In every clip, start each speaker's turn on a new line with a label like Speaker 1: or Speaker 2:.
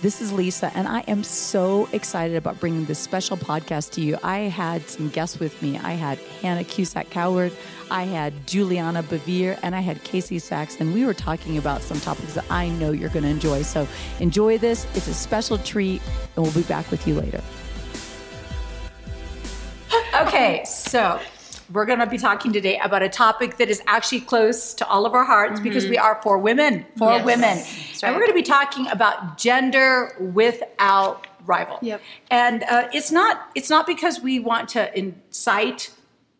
Speaker 1: This is Lisa, and I am so excited about bringing this special podcast to you. I had some guests with me. I had Hannah Cusack Coward, I had Juliana Bevere, and I had Casey Sachs, and we were talking about some topics that I know you're going to enjoy. So enjoy this. It's a special treat, and we'll be back with you later. Okay, so we're going to be talking today about a topic that is actually close to all of our hearts mm-hmm. because we are for women, for yes. women. Right. And we're going to be talking about gender without rival.
Speaker 2: Yep.
Speaker 1: And uh, it's not it's not because we want to incite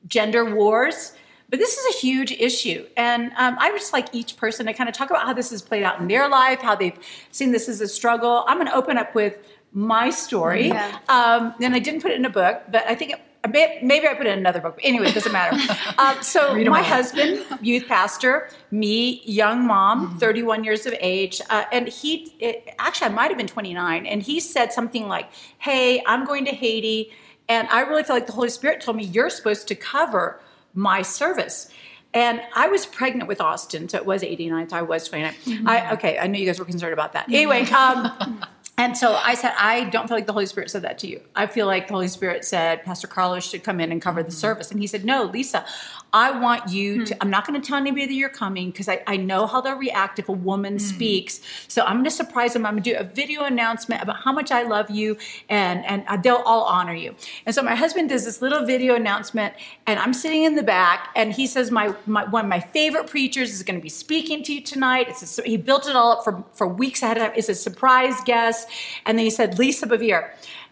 Speaker 1: gender wars. But this is a huge issue. And um, I would just like each person to kind of talk about how this has played out in their life, how they've seen this as a struggle. I'm going to open up with my story. Yeah. Um, and I didn't put it in a book, but I think it maybe I put it in another book. But anyway, it doesn't matter. Um, so my husband, youth pastor, me, young mom, mm-hmm. 31 years of age, uh, and he it, actually I might have been 29, and he said something like, "Hey, I'm going to Haiti, and I really feel like the Holy Spirit told me you're supposed to cover my service." And I was pregnant with Austin, so it was 89. So I was 29. Mm-hmm. I, okay, I knew you guys were concerned about that. Anyway, um, and so I said, I don't feel like the Holy Spirit said that to you. I feel like the Holy Spirit said Pastor Carlos should come in and cover the mm-hmm. service. And he said, No, Lisa, I want you to, hmm. I'm not going to tell anybody that you're coming because I, I know how they'll react if a woman mm. speaks. So I'm going to surprise them. I'm going to do a video announcement about how much I love you and, and uh, they'll all honor you. And so my husband does this little video announcement and I'm sitting in the back and he says, my, my one of my favorite preachers is going to be speaking to you tonight. It's a, he built it all up for, for weeks ahead of time. It's a surprise guest. And then he said, Lisa Bevere.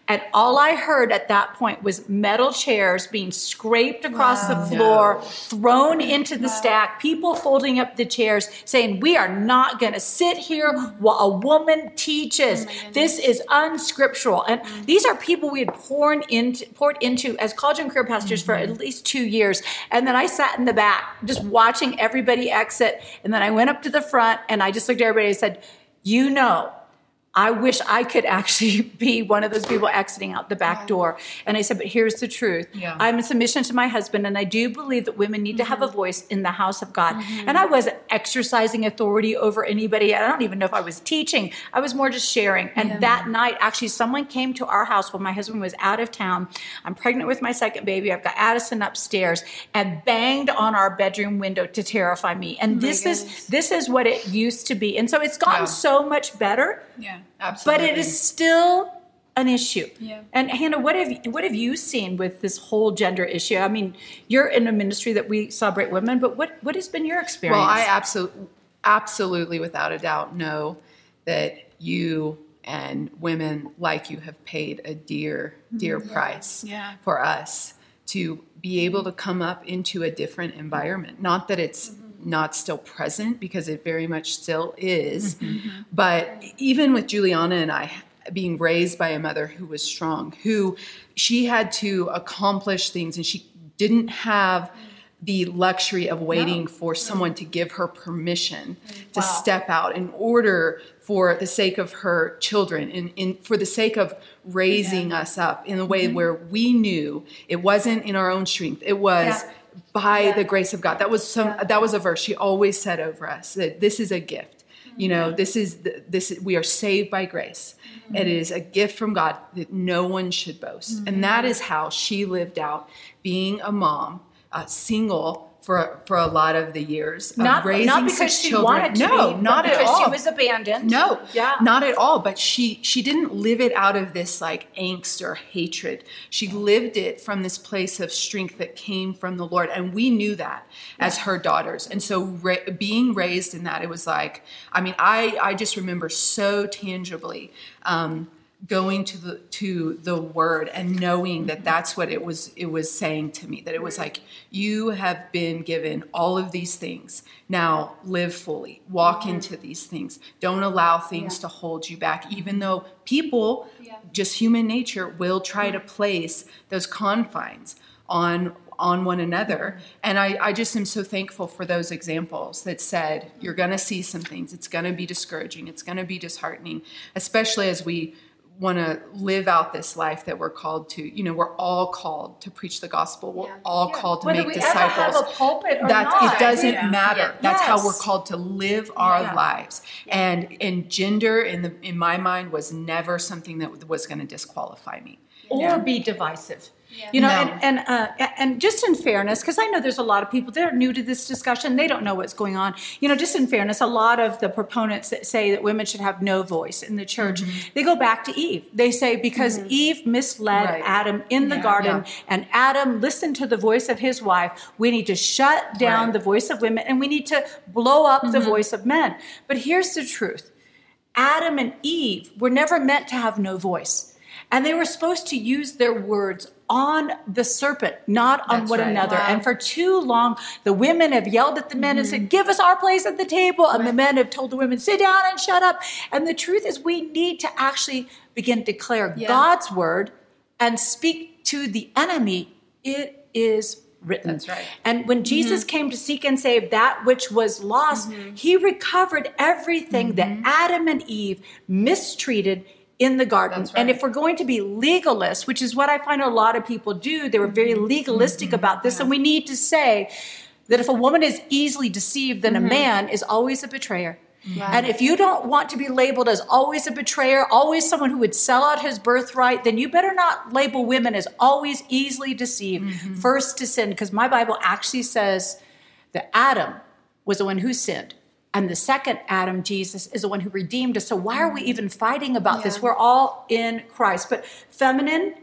Speaker 1: And all I heard at that point was metal chairs being scraped across wow. the floor, no. thrown into the wow. stack, people folding up the chairs, saying, We are not going to sit here while a woman teaches. Oh this is unscriptural. And mm-hmm. these are people we had poured into, poured into as college and career pastors mm-hmm. for at least two years. And then I sat in the back just watching everybody exit. And then I went up to the front and I just looked at everybody and said, You know, I wish I could actually be one of those people exiting out the back door. And I said, but here's the truth. Yeah. I'm in submission to my husband, and I do believe that women need mm-hmm. to have a mm-hmm. voice in the house of God. Mm-hmm. And I wasn't exercising authority over anybody. I don't even know if I was teaching. I was more just sharing. And yeah. that night, actually, someone came to our house while my husband was out of town. I'm pregnant with my second baby. I've got Addison upstairs and banged on our bedroom window to terrify me. And oh this is this is what it used to be. And so it's gotten so much better.
Speaker 2: Yeah Absolutely.
Speaker 1: But it is still an issue.
Speaker 2: Yeah.
Speaker 1: And Hannah, what have you, what have you seen with this whole gender issue? I mean, you're in a ministry that we celebrate women, but what what has been your experience?
Speaker 3: Well, I absolutely absolutely without a doubt know that you and women like you have paid a dear dear
Speaker 2: mm-hmm.
Speaker 3: price
Speaker 2: yeah.
Speaker 3: for us to be able to come up into a different environment. Not that it's mm-hmm not still present because it very much still is. Mm-hmm. But even with Juliana and I being raised by a mother who was strong, who she had to accomplish things and she didn't have the luxury of waiting no. for someone to give her permission to step out in order for the sake of her children and in, for the sake of raising yeah. us up in a way mm-hmm. where we knew it wasn't in our own strength it was yeah by yeah. the grace of God. That was some yeah. that was a verse she always said over us that this is a gift. You know, this is this we are saved by grace. Mm-hmm. It is a gift from God that no one should boast. Mm-hmm. And that is how she lived out being a mom, uh, single for for a lot of the years of
Speaker 1: not,
Speaker 3: raising
Speaker 1: not because
Speaker 3: she
Speaker 1: children. wanted
Speaker 3: to no,
Speaker 1: be,
Speaker 3: not at all.
Speaker 1: She was abandoned.
Speaker 3: No,
Speaker 1: yeah,
Speaker 3: not at all. But she she didn't live it out of this like angst or hatred. She lived it from this place of strength that came from the Lord, and we knew that as her daughters. And so ra- being raised in that, it was like I mean, I I just remember so tangibly. Um, going to the to the word and knowing that that's what it was it was saying to me that it was like you have been given all of these things now live fully walk mm-hmm. into these things don't allow things yeah. to hold you back even though people yeah. just human nature will try to place those confines on on one another. And I, I, just am so thankful for those examples that said, you're going to see some things. It's going to be discouraging. It's going to be disheartening, especially as we want to live out this life that we're called to. You know, we're all called to preach the gospel. We're
Speaker 2: Yeah.
Speaker 3: all
Speaker 1: Yeah.
Speaker 3: called to
Speaker 1: Whether
Speaker 3: make disciples.
Speaker 1: ever have a pulpit or
Speaker 3: that it doesn't
Speaker 2: Yeah.
Speaker 3: matter. That's how we're called to live our lives. And and gender in the in my mind was never something that was going to disqualify me.
Speaker 1: or be divisive.
Speaker 2: Yeah.
Speaker 1: You know,
Speaker 3: No.
Speaker 1: and and uh, and just in fairness, because I know there's a lot of people that are new to this discussion. They don't know what's going on. You know, just in fairness, a lot of the proponents that say that women should have no voice in the church, mm-hmm. they go back to Eve. They say because mm-hmm. Eve misled
Speaker 3: Right.
Speaker 1: Adam in the garden,
Speaker 3: Yeah.
Speaker 1: and Adam listened to the voice of his wife. We need to shut down
Speaker 3: Right.
Speaker 1: the voice of women, and we need to blow up the mm-hmm. voice of men. But here's the truth. Adam and Eve were never meant to have no voice. And they were supposed to use their words on the serpent, not on
Speaker 3: That's
Speaker 1: one
Speaker 3: right.
Speaker 1: another.
Speaker 2: Wow.
Speaker 1: And for too long, the women have yelled at the men and mm-hmm. said, Give us our place at the table. And the men have told the women, Sit down and shut up. And the truth is, we need to actually begin to declare
Speaker 2: Yeah.
Speaker 1: God's word and speak to the enemy. It is written.
Speaker 3: That's right.
Speaker 1: And when mm-hmm. Jesus came to seek and save that which was lost, mm-hmm. he recovered everything that Adam and Eve mistreated in the garden.
Speaker 3: That's
Speaker 1: And if we're going to be legalists, which is what I find a lot of people do, they were very mm-hmm. legalistic mm-hmm. about this. And we need to say that if a woman is easily deceived, then a mm-hmm. man is always a betrayer. And if you don't want to be labeled as always a betrayer, always someone who would sell out his birthright, then you better not label women as always easily deceived, first to sin, because my Bible actually says that Adam was the one who sinned. And the second Adam, Jesus, is the one who redeemed us. So why are we mm. even fighting about this? We're all in Christ. But feminine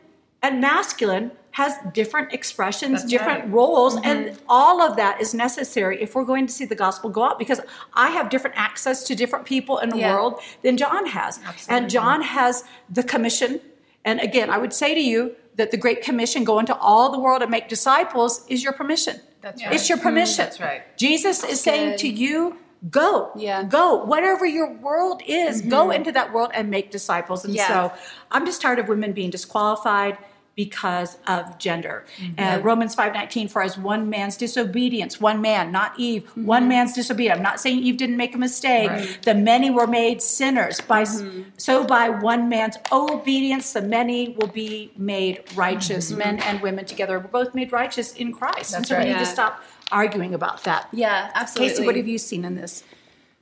Speaker 1: and masculine has different expressions,
Speaker 3: That's
Speaker 1: different
Speaker 3: right.
Speaker 1: roles, and mm-hmm. all of that is necessary if we're going to see the gospel go out. Because I have different access to different people in the
Speaker 2: Yeah.
Speaker 1: world than John has,
Speaker 3: Absolutely.
Speaker 1: and John has the commission. And again, I would say to you that the Great Commission, go into all the world and make disciples, is your permission.
Speaker 3: That's
Speaker 1: It's
Speaker 3: right.
Speaker 1: your mm, permission.
Speaker 3: That's right.
Speaker 1: Jesus is saying to you, go.
Speaker 2: Yeah.
Speaker 1: Go. Whatever your world is, go mm-hmm. into that world and make disciples. And
Speaker 2: Yeah.
Speaker 1: so I'm just tired of women being disqualified because of gender. And Romans 5:19 for as one man's disobedience, one man, not Eve, mm-hmm. one man's disobedience. I'm not saying Eve didn't make a mistake.
Speaker 3: Right.
Speaker 1: The many were made sinners. By mm-hmm. so by one man's obedience the many will be made righteous. Men and women together were both made righteous in Christ. and so
Speaker 3: right.
Speaker 1: we need to stop arguing about that.
Speaker 2: Yeah, absolutely.
Speaker 1: Casey, what have you seen in this?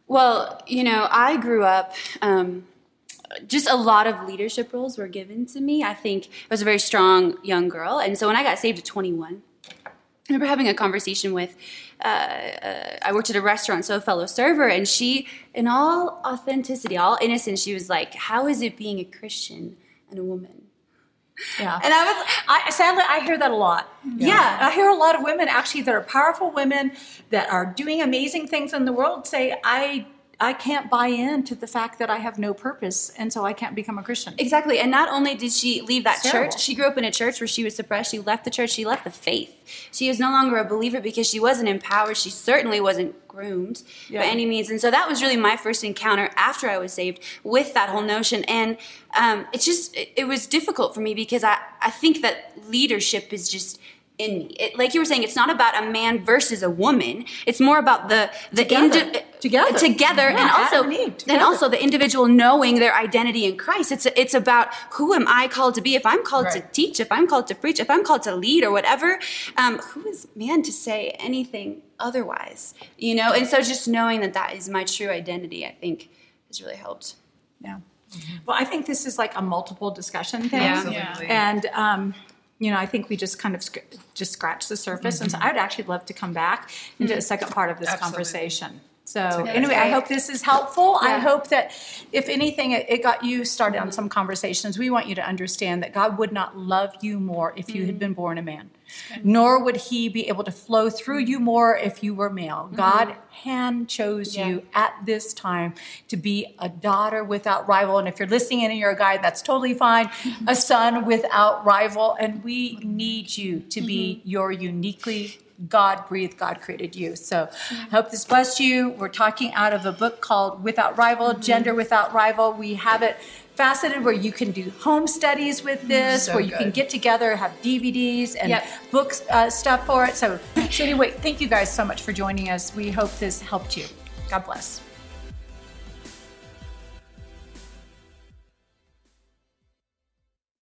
Speaker 2: Well, you know, I grew up. Um, just a lot of leadership roles were given to me. I think I was a very strong young girl, and so when I got saved at 21, I remember having a conversation with. Uh, uh, I worked at a restaurant, so a fellow server, and she, in all authenticity, all innocence, she was like, "How is it being a Christian and a woman?"
Speaker 1: Yeah.
Speaker 2: And I was,
Speaker 1: I, sadly, I hear that a lot.
Speaker 2: Yeah.
Speaker 1: I hear a lot of women actually that are powerful women that are doing amazing things in the world say, I, I can't buy into the fact that I have no purpose, and so I can't become a Christian.
Speaker 2: Exactly. And not only did she leave that
Speaker 1: terrible.
Speaker 2: church, she grew up in a church where she was suppressed. She left the church. She left the faith. She is no longer a believer because she wasn't empowered. She certainly wasn't groomed
Speaker 1: Yeah.
Speaker 2: by any means. And so that was really my first encounter after I was saved with that whole notion. And um, it's just, it, it was difficult for me because I, I think that leadership is just in me. It, like you were saying, it's not about a man versus a woman. It's more about the the
Speaker 1: Together.
Speaker 2: indi-
Speaker 1: Together.
Speaker 2: together,
Speaker 1: Yeah,
Speaker 2: and also
Speaker 1: Adam and Eve,
Speaker 2: and also the individual knowing their identity in Christ. It's it's about who am I called to be? If I'm called to teach, if I'm called to preach, if I'm called to lead or whatever, um, who is man to say anything otherwise? You know, and so just knowing that that is my true identity, I think, has really helped.
Speaker 1: Yeah. Well, I think this is like a multiple discussion thing.
Speaker 2: Yeah.
Speaker 3: Absolutely.
Speaker 1: And, um, you know, I think we just kind of sc- just scratched the surface. And so mm-hmm. I'd actually love to come back into a mm-hmm. second part of this
Speaker 3: Absolutely.
Speaker 1: conversation. So
Speaker 2: that's
Speaker 1: anyway, I hope this is helpful. I hope that if anything, it, it got you started on some conversations. We want you to understand that God would not love you more if you had been born a man, nor would He be able to flow through you more if you were male. God hand chose
Speaker 2: Yeah.
Speaker 1: you at this time to be a daughter without rival. And if you're listening in and you're a guy, that's totally fine. A son without rival. And we need you to be your uniquely God breathed, God created you. So I hope this blessed you. We're talking out of a book called Without Rival, Gender Without Rival. We have it faceted where you can do home studies with this,
Speaker 3: So
Speaker 1: where you can get together, have DVDs and
Speaker 2: Yep.
Speaker 1: books, uh, stuff for it. So, so anyway, thank you guys so much for joining us. We hope this helped you. God bless.